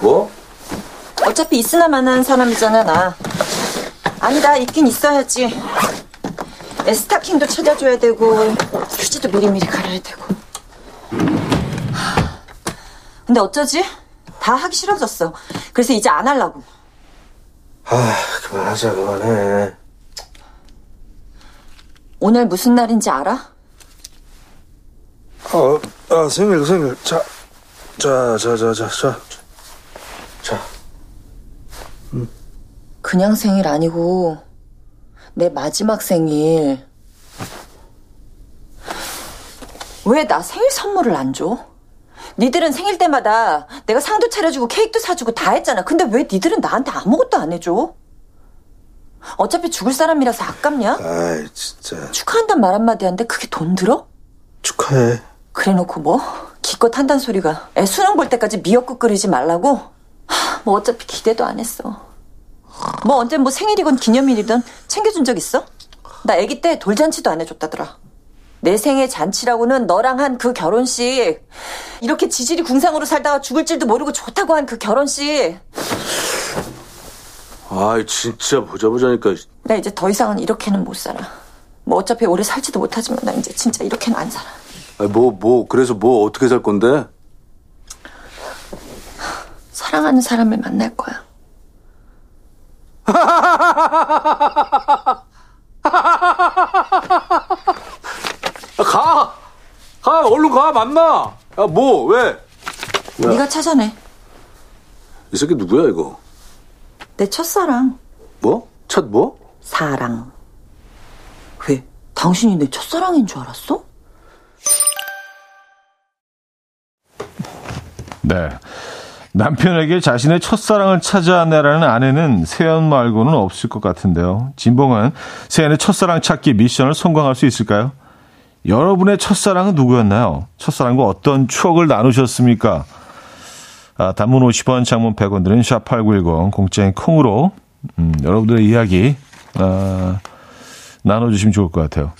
뭐? 어차피 있으나 마나한 사람이잖아, 나. 아니다, 있긴 있어야지. 애 스타킹도 찾아줘야 되고, 휴지도 미리미리 갈아야 되고. 하, 근데 어쩌지? 다 하기 싫어졌어. 그래서 이제 안 하려고. 아, 그만하자, 그만해. 오늘 무슨 날인지 알아? 어, 아, 생일, 생일. 자, 자, 자, 자, 자, 자. 자, 그냥 생일 아니고, 내 마지막 생일. 왜 나 생일 선물을 안 줘? 니들은 생일 때마다 내가 상도 차려주고 케이크도 사주고 다 했잖아. 근데 왜 니들은 나한테 아무것도 안 해줘? 어차피 죽을 사람이라서 아깝냐? 아이, 진짜. 축하한단 말 한마디 하는데 그게 돈 들어? 축하해. 그래 놓고 뭐? 기껏 한단 소리가 애 수능 볼 때까지 미역국 끓이지 말라고? 하, 뭐 어차피 기대도 안 했어. 뭐 언제 뭐 생일이건 기념일이든 챙겨준 적 있어? 나 아기 때 돌잔치도 안 해줬다더라. 내 생애 잔치라고는 너랑 한 그 결혼식 이렇게 지질이 궁상으로 살다가 죽을 줄도 모르고 좋다고 한 그 결혼식 아이, 진짜 보자 보자니까. 나 이제 더 이상은 이렇게는 못 살아. 뭐 어차피 오래 살지도 못하지만 나 이제 진짜 이렇게는 안 살아. 아니, 뭐, 뭐, 그래서 뭐, 어떻게 살 건데? 사랑하는 사람을 만날 거야. 아, 가! 가! 얼른 가! 만나! 야, 뭐, 왜? 네가 찾아내. 이 새끼 누구야, 이거? 내 첫사랑. 뭐? 첫 뭐? 사랑. 왜? 당신이 내 첫사랑인 줄 알았어? 네. 남편에게 자신의 첫사랑을 찾아내라는 아내는 세연 말고는 없을 것 같은데요. 진봉은 세연의 첫사랑 찾기 미션을 성공할 수 있을까요? 여러분의 첫사랑은 누구였나요? 첫사랑과 어떤 추억을 나누셨습니까? 아, 단문 50원, 장문 100원 들은 샵8910 공짜인 콩으로 음, 여러분들의 이야기 아, 나눠주시면 좋을 것 같아요.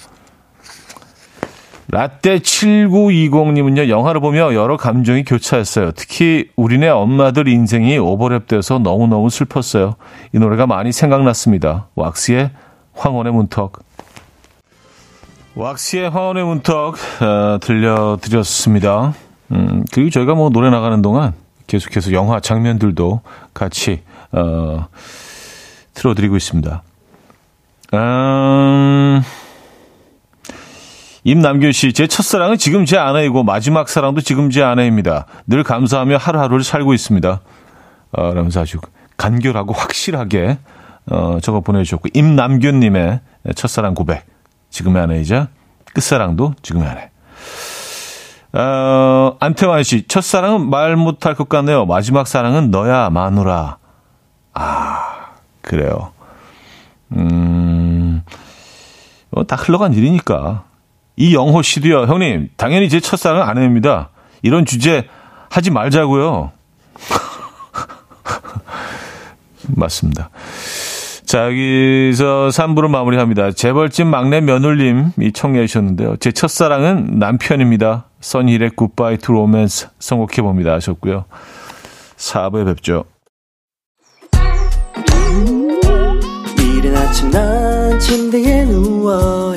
라떼 7920님은요, 영화를 보며 여러 감정이 교차했어요. 특히 우리네 엄마들 인생이 오버랩돼서 너무너무 슬펐어요. 이 노래가 많이 생각났습니다. 왁스의 황혼의 문턱. 왁스의 황혼의 문턱, 어, 들려드렸습니다. 음, 그리고 저희가 뭐 노래 나가는 동안 계속해서 영화 장면들도 같이, 어, 틀어드리고 있습니다. 음, 임남균 씨, 제 첫사랑은 지금 제 아내이고 마지막 사랑도 지금 제 아내입니다. 늘 감사하며 하루하루를 살고 있습니다. 어, 라면서 아주 간결하고 확실하게 어, 적어 보내주셨고 임남균님의 첫사랑 고백 지금의 아내이자 끝사랑도 지금의 아내. 어, 안태환 씨, 첫사랑은 말 못할 것 같네요. 마지막 사랑은 너야, 마누라. 아, 그래요. 음, 어, 다 흘러간 일이니까. 이영호 씨도요, 형님, 당연히 제 첫사랑은 아내입니다. 이런 주제 하지 말자고요. 맞습니다. 자, 여기서 3부를 마무리합니다. 재벌집 막내 며느님 이 청해 주셨는데요. 제 첫사랑은 남편입니다. 써니힐의 Goodbye to Romance 선곡해 봅니다 하셨고요. 4부에 뵙죠. 이른 아침 난 침대에 누워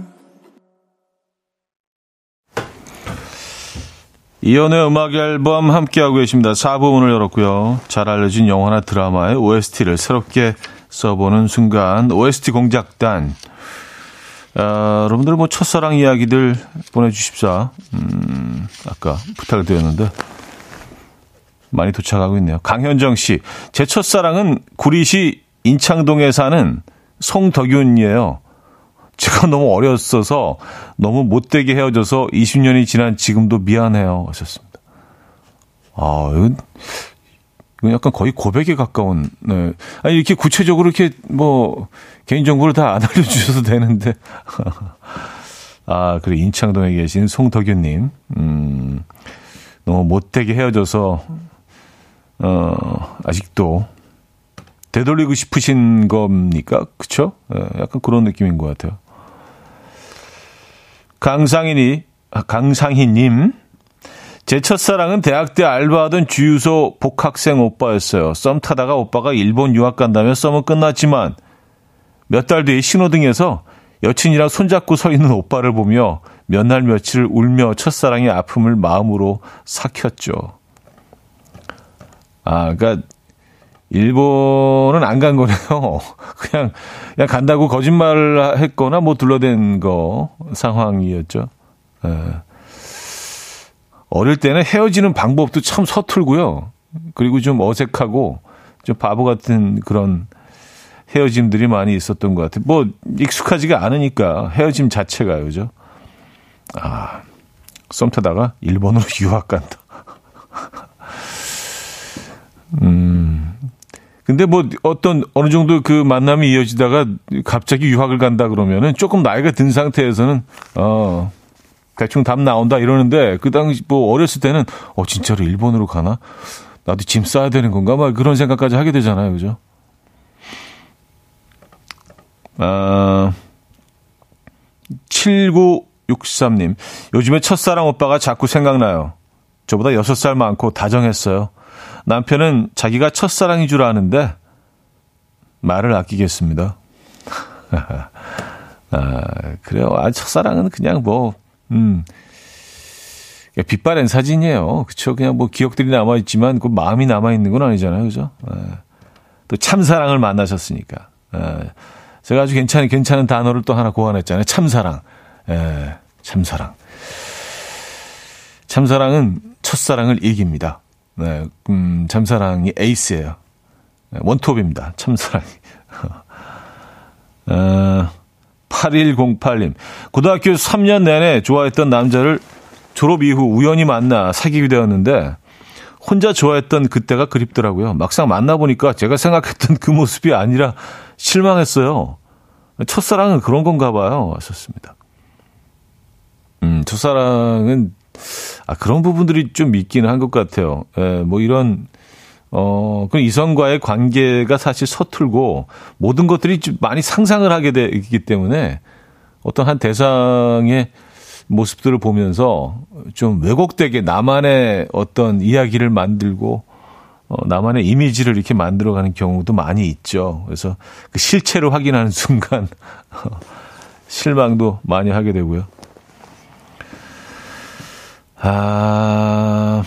이연의 음악 앨범 함께하고 계십니다. 4부 문을 열었고요. 잘 알려진 영화나 드라마의 OST를 새롭게 써보는 순간 OST 공작단 아, 여러분들 뭐 첫사랑 이야기들 보내주십사 음, 아까 부탁을 드렸는데 많이 도착하고 있네요. 강현정 씨, 제 첫사랑은 구리시 인창동에 사는 송덕윤이에요. 제가 너무 어렸어서 너무 못되게 헤어져서 20년이 지난 지금도 미안해요. 하셨습니다. 아, 이건, 이건 약간 거의 고백에 가까운, 네. 아니, 이렇게 구체적으로 이렇게 뭐, 개인정보를 다 안 알려주셔도 되는데. 아, 그래, 인창동에 계신 송덕윤님. 음, 너무 못되게 헤어져서, 어, 아직도 되돌리고 싶으신 겁니까? 그쵸? 예, 약간 그런 느낌인 것 같아요. 강상인이, 아, 강상희님. 제 첫사랑은 대학 때 알바하던 주유소 복학생 오빠였어요. 썸 타다가 오빠가 일본 유학 간다며 썸은 끝났지만 몇 달 뒤에 신호등에서 여친이랑 손잡고 서 있는 오빠를 보며 몇 날 며칠 울며 첫사랑의 아픔을 마음으로 삭혔죠. 아, 그러니까 일본은 안 간 거네요. 그냥, 그냥 간다고 거짓말을 했거나 뭐 둘러댄 거 상황이었죠. 예. 어릴 때는 헤어지는 방법도 참 서툴고요. 그리고 좀 어색하고 좀 바보 같은 그런 헤어짐들이 많이 있었던 것 같아요. 뭐 익숙하지가 않으니까 헤어짐 자체가 그죠. 아, 썸 타다가 일본으로 유학 간다. 음, 근데 뭐 어떤 어느 정도 그 만남이 이어지다가 갑자기 유학을 간다 그러면은 조금 나이가 든 상태에서는 어 대충 답 나온다 이러는데 그 당시 뭐 어렸을 때는 어 진짜로 일본으로 가나? 나도 짐 싸야 되는 건가? 막 그런 생각까지 하게 되잖아요. 그죠? 아 7963님. 요즘에 첫사랑 오빠가 자꾸 생각나요. 저보다 6살 많고 다정했어요. 남편은 자기가 첫사랑인 줄 아는데 말을 아끼겠습니다. 아, 그래요. 아, 첫사랑은 그냥 뭐, 음, 빛바랜 사진이에요. 그쵸. 그냥 뭐 기억들이 남아있지만 그 마음이 남아있는 건 아니잖아요. 그죠? 아, 또 참사랑을 만나셨으니까. 아, 제가 아주 괜찮은, 괜찮은 단어를 또 하나 고안했잖아요. 참사랑. 에, 참사랑. 참사랑은 첫사랑을 이깁니다. 네, 음, 참사랑이 에이스예요. 네, 원톱입니다. 참사랑이. 어, 8108님. 고등학교 3년 내내 좋아했던 남자를 졸업 이후 우연히 만나 사귀게 되었는데 혼자 좋아했던 그때가 그립더라고요. 막상 만나보니까 제가 생각했던 그 모습이 아니라 실망했어요. 첫사랑은 그런 건가 봐요. 왔었습니다. 음, 첫사랑은 아, 그런 부분들이 좀 있기는 한 것 같아요. 예, 뭐 이런 어, 그 이성과의 관계가 사실 서툴고 모든 것들이 좀 많이 상상을 하게 되기 때문에 어떤 한 대상의 모습들을 보면서 좀 왜곡되게 나만의 어떤 이야기를 만들고 어, 나만의 이미지를 이렇게 만들어가는 경우도 많이 있죠. 그래서 그 실체를 확인하는 순간 실망도 많이 하게 되고요. 아,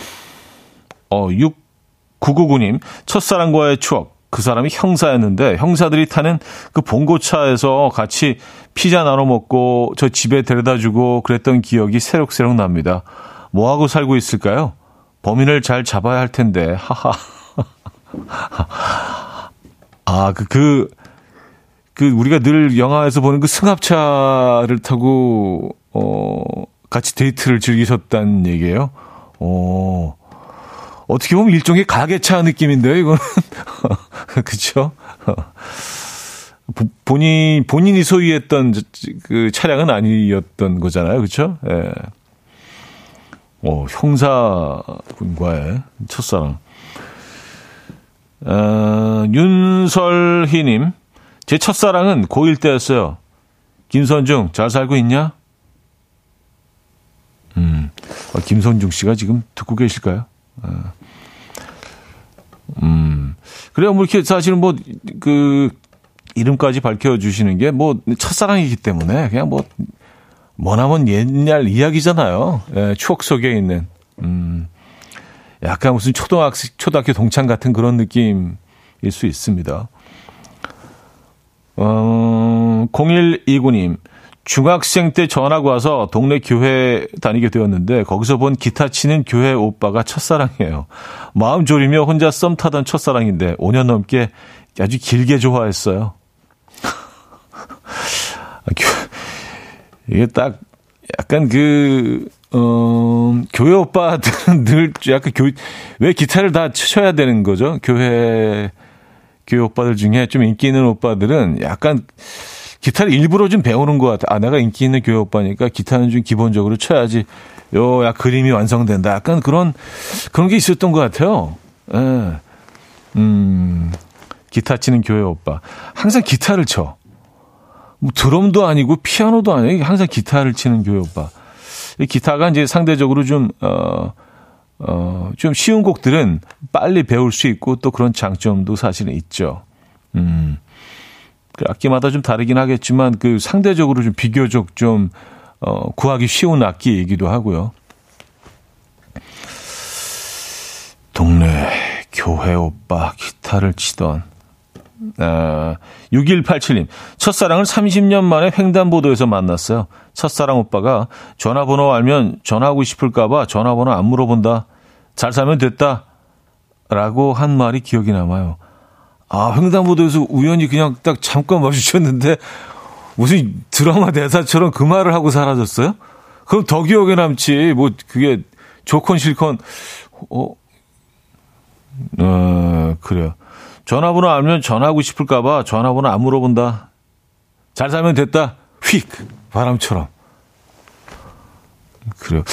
어, 6999님, 첫사랑과의 추억. 그 사람이 형사였는데, 형사들이 타는 그 봉고차에서 같이 피자 나눠 먹고 저 집에 데려다 주고 그랬던 기억이 새록새록 납니다. 뭐하고 살고 있을까요? 범인을 잘 잡아야 할 텐데, 하하. 아, 그, 그, 그, 우리가 늘 영화에서 보는 그 승합차를 타고, 어, 같이 데이트를 즐기셨다는 얘기예요. 어, 어떻게 보면 일종의 가게차 느낌인데요, 이거는. 그쵸? 본인, 본인이 소유했던 그 차량은 아니었던 거잖아요. 그쵸? 예. 어, 형사분과의 첫사랑. 어, 윤설희님, 제 첫사랑은 고1 때였어요. 김선중, 잘 살고 있냐? 음, 어, 김선중 씨가 지금 듣고 계실까요? 어. 음, 그래요. 뭐 이렇게 사실은 뭐, 그, 이름까지 밝혀주시는 게 뭐, 첫사랑이기 때문에 그냥 뭐, 머나먼 옛날 이야기잖아요. 예, 추억 속에 있는. 음, 약간 무슨 초등학생, 초등학교 동창 같은 그런 느낌일 수 있습니다. 어, 0129님. 중학생 때 전화가 와서 동네 교회 다니게 되었는데 거기서 본 기타 치는 교회 오빠가 첫사랑이에요. 마음 졸이며 혼자 썸 타던 첫사랑인데 5년 넘게 아주 길게 좋아했어요. 이게 딱 약간 그, 어, 교회 오빠들은 늘 약간 교, 왜 기타를 다 쳐야 되는 거죠? 교회, 교회 오빠들 중에 좀 인기 있는 오빠들은 약간 기타를 일부러 좀 배우는 것 같아. 아, 내가 인기 있는 교회 오빠니까 기타는 좀 기본적으로 쳐야지. 요, 야, 그림이 완성된다. 약간 그런, 그런 게 있었던 것 같아요. 예. 음, 기타 치는 교회 오빠. 항상 기타를 쳐. 뭐 드럼도 아니고 피아노도 아니고 항상 기타를 치는 교회 오빠. 이 기타가 이제 상대적으로 좀, 어, 어, 좀 쉬운 곡들은 빨리 배울 수 있고 또 그런 장점도 사실은 있죠. 음. 그 악기마다 좀 다르긴 하겠지만 그 상대적으로 좀 비교적 좀 어, 구하기 쉬운 악기이기도 하고요. 동네 교회 오빠 기타를 치던 아, 6187님 첫사랑을 30년 만에 횡단보도에서 만났어요. 첫사랑 오빠가 전화번호 알면 전화하고 싶을까봐 전화번호 안 물어본다. 잘 살면 됐다. 라고 한 말이 기억이 남아요. 아, 횡단보도에서 우연히 그냥 딱 잠깐 마주쳤는데 무슨 드라마 대사처럼 그 말을 하고 사라졌어요? 그럼 더 기억에 남지. 뭐 그게 좋건 싫건 어, 어 그래요. 전화번호 알면 전화하고 싶을까봐 전화번호 안 물어본다. 잘 살면 됐다. 휙 바람처럼. 그래요.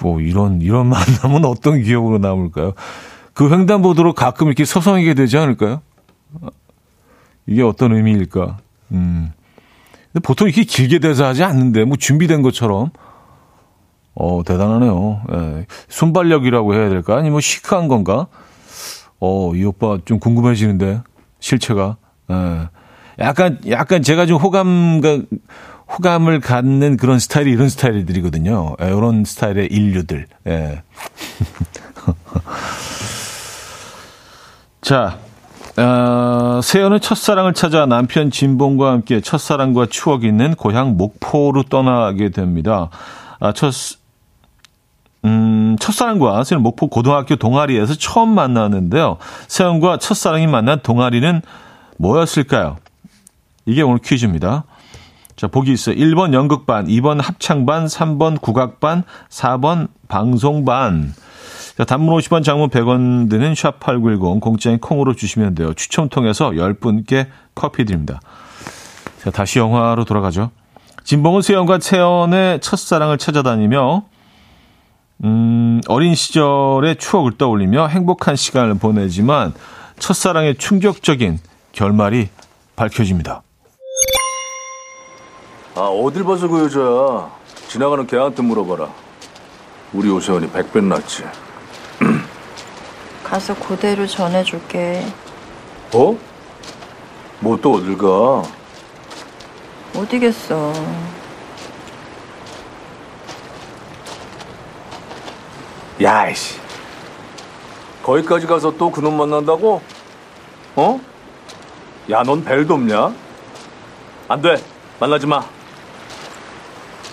뭐 이런 이런 만남은 어떤 기억으로 남을까요? 그 횡단보도로 가끔 이렇게 서성이게 되지 않을까요? 이게 어떤 의미일까? 음. 근데 보통 이렇게 길게 대사하지 않는데, 뭐 준비된 것처럼. 어, 대단하네요. 예. 순발력이라고 해야 될까? 아니면 뭐 시크한 건가? 어, 이 오빠 좀 궁금해지는데, 실체가. 예. 약간, 약간 제가 좀 호감, 호감을 갖는 그런 스타일이 이런 스타일들이거든요. 예, 이런 스타일의 인류들. 예. 자, 어, 세연은 첫사랑을 찾아 남편 진봉과 함께 첫사랑과 추억이 있는 고향 목포로 떠나게 됩니다. 아, 첫, 음, 첫사랑과 세연 목포 고등학교 동아리에서 처음 만났는데요. 세연과 첫사랑이 만난 동아리는 뭐였을까요? 이게 오늘 퀴즈입니다. 자, 보기 있어요. 1번 연극반, 2번 합창반, 3번 국악반, 4번 방송반. 자, 단문 50원, 장문 100원 드는 샵8910 공짜인 콩으로 주시면 돼요. 추첨 통해서 10분께 커피 드립니다. 자, 다시 영화로 돌아가죠. 진봉은 세연과 채연의 첫사랑을 찾아다니며 음, 어린 시절의 추억을 떠올리며 행복한 시간을 보내지만 첫사랑의 충격적인 결말이 밝혀집니다. 아 어딜 봐서 그 여자야 지나가는 걔한테 물어봐라 우리 오세훈이 백배 낫지 가서 그대로 전해줄게. 어? 뭐 또 어딜 가 어디겠어. 야 이씨 거기까지 가서 또 그놈 만난다고? 어? 야 넌 벨도 없냐? 안 돼 만나지 마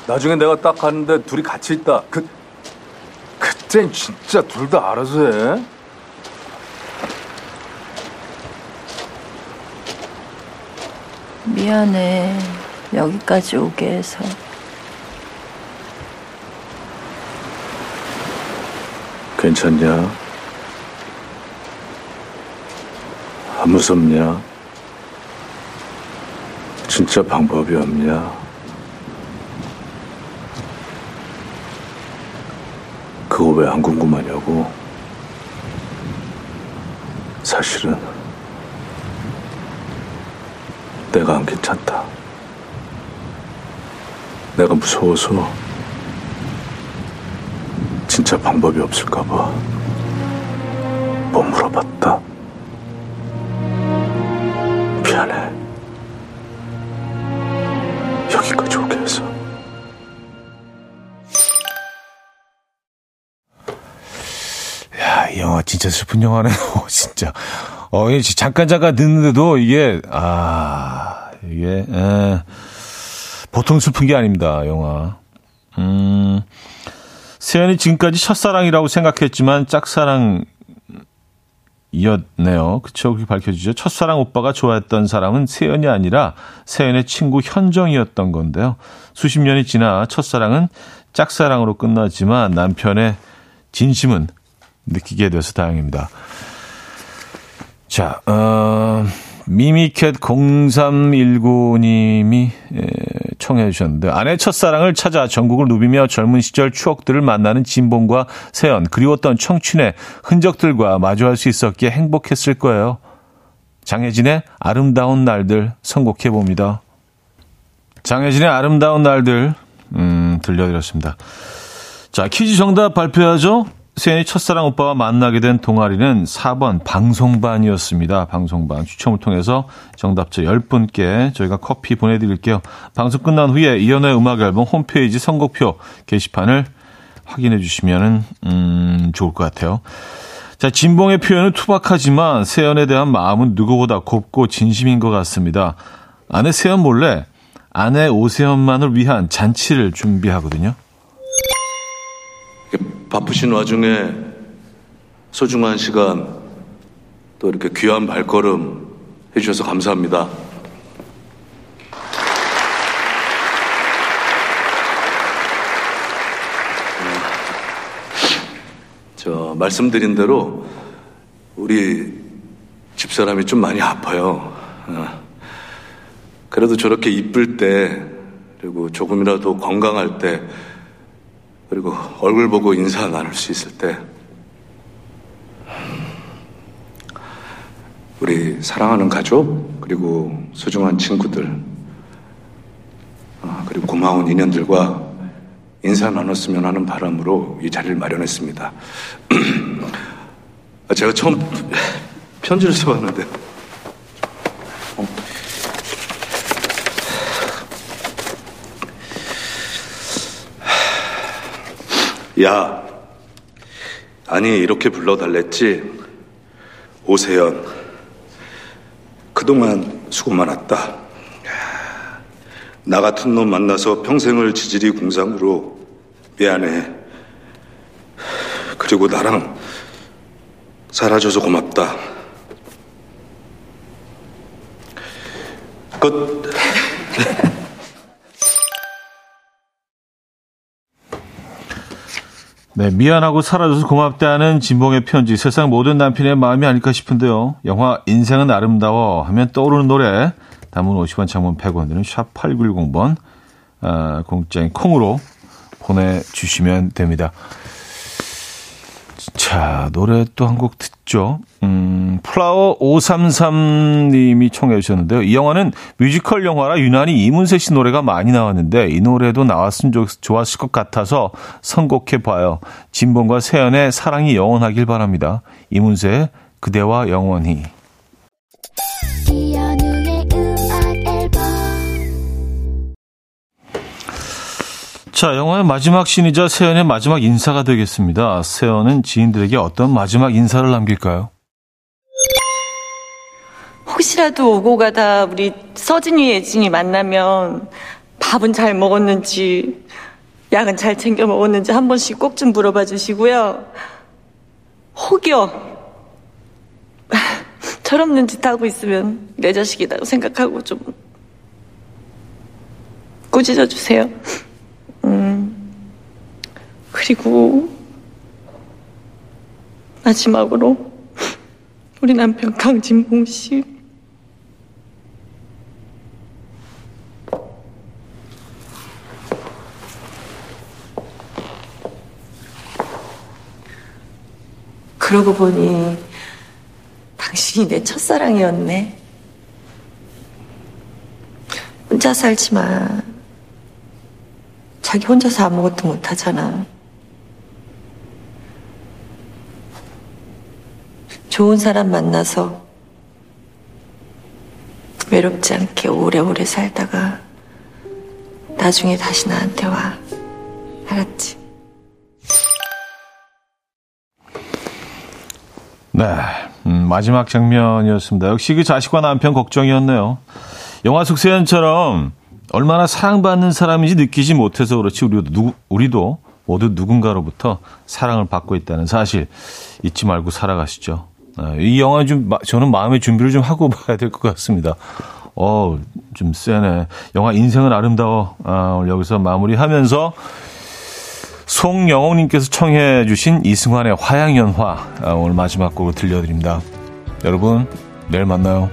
나중에 내가 딱 가는데 둘이 같이 있다 그 그땐 진짜 둘 다 알아서 해 미안해. 여기까지 오게 해서. 괜찮냐? 안 무섭냐? 진짜 방법이 없냐? 그거 왜 안 궁금하냐고? 사실은 내가 안 괜찮다. 내가 무서워서 진짜 방법이 없을까봐 못 물어봤다. 미안해. 여기까지 오게 해서. 야, 이 영화 진짜 슬픈 영화네요. 진짜. 어, 잠깐 잠깐 듣는데도 이게 아, 이게 에, 보통 슬픈 게 아닙니다. 영화. 음. 세연이 지금까지 첫사랑이라고 생각했지만 짝사랑 이었네요. 그쵸? 그렇게 밝혀지죠. 첫사랑 오빠가 좋아했던 사람은 세연이 아니라 세연의 친구 현정이었던 건데요. 수십 년이 지나 첫사랑은 짝사랑으로 끝났지만 남편의 진심은 느끼게 돼서 다행입니다. 자, 어, 미미캣 0319님이 청해 주셨는데 아내 첫사랑을 찾아 전국을 누비며 젊은 시절 추억들을 만나는 진봉과 세연 그리웠던 청춘의 흔적들과 마주할 수 있었기에 행복했을 거예요. 장혜진의 아름다운 날들 선곡해 봅니다. 장혜진의 아름다운 날들 음, 들려드렸습니다. 자 퀴즈 정답 발표하죠. 세연이 첫사랑 오빠와 만나게 된 동아리는 4번 방송반이었습니다. 방송반 추첨을 통해서 정답자 10분께 저희가 커피 보내드릴게요. 방송 끝난 후에 이연의 음악 앨범 홈페이지 선곡표 게시판을 확인해 주시면 음, 좋을 것 같아요. 자, 진봉의 표현은 투박하지만 세연에 대한 마음은 누구보다 곱고 진심인 것 같습니다. 아내 세연 몰래 아내 오세연만을 위한 잔치를 준비하거든요. 바쁘신 와중에 소중한 시간 또 이렇게 귀한 발걸음 해주셔서 감사합니다. 저 말씀드린 대로 우리 집사람이 좀 많이 아파요. 어. 그래도 저렇게 이쁠 때 그리고 조금이라도 건강할 때 그리고 얼굴 보고 인사 나눌 수 있을 때 우리 사랑하는 가족 그리고 소중한 친구들 아, 그리고 고마운 인연들과 인사 나눴으면 하는 바람으로 이 자리를 마련했습니다. 아, 제가 처음 편지를 써봤는데 어. 야, 아니 이렇게 불러달랬지. 오세연, 그동안 수고 많았다. 나 같은 놈 만나서 평생을 지질이 공상으로 미안해. 그리고 나랑 살아줘서 고맙다. 끝. 네, 미안하고 사라져서 고맙다는 진봉의 편지. 세상 모든 남편의 마음이 아닐까 싶은데요. 영화 인생은 아름다워 하면 떠오르는 노래. 단문 50원, 장문 100원 드는 샵 8910번, 아, 공짜인 콩으로 보내주시면 됩니다. 자, 노래 또 한 곡 듣죠. 음, 플라워 533님이 청해 주셨는데요. 이 영화는 뮤지컬 영화라 유난히 이문세 씨 노래가 많이 나왔는데 이 노래도 나왔으면 좋, 좋았을 것 같아서 선곡해 봐요. 진봉과 세연의 사랑이 영원하길 바랍니다. 이문세 그대와 영원히. 자, 영화의 마지막 신이자 세연의 마지막 인사가 되겠습니다. 세연은 지인들에게 어떤 마지막 인사를 남길까요? 혹시라도 오고 가다 우리 서진이 예진이 만나면 밥은 잘 먹었는지 약은 잘 챙겨 먹었는지 한 번씩 꼭 좀 물어봐 주시고요. 혹여 철없는 짓 하고 있으면 내 자식이라고 생각하고 좀 꾸짖어 주세요. 음 그리고 마지막으로 우리 남편 강진봉 씨 그러고 보니 당신이 내 첫사랑이었네. 혼자 살지만 자기 혼자서 아무것도 못하잖아. 좋은 사람 만나서 외롭지 않게 오래오래 살다가 나중에 다시 나한테 와. 알았지? 네, 음, 마지막 장면이었습니다. 역시 그 자식과 남편 걱정이었네요. 영화 속 세연처럼 얼마나 사랑받는 사람인지 느끼지 못해서 그렇지 우리도 누, 우리도 모두 누군가로부터 사랑을 받고 있다는 사실 잊지 말고 살아가시죠. 네, 이 영화 좀 마- 저는 마음의 준비를 좀 하고 봐야 될 것 같습니다. 어, 좀 세네. 영화 인생은 아름다워. 아, 여기서 마무리하면서 송영호님께서 청해 주신 이승환의 화양연화 아, 오늘 마지막 곡으로 들려드립니다. 여러분 내일 만나요.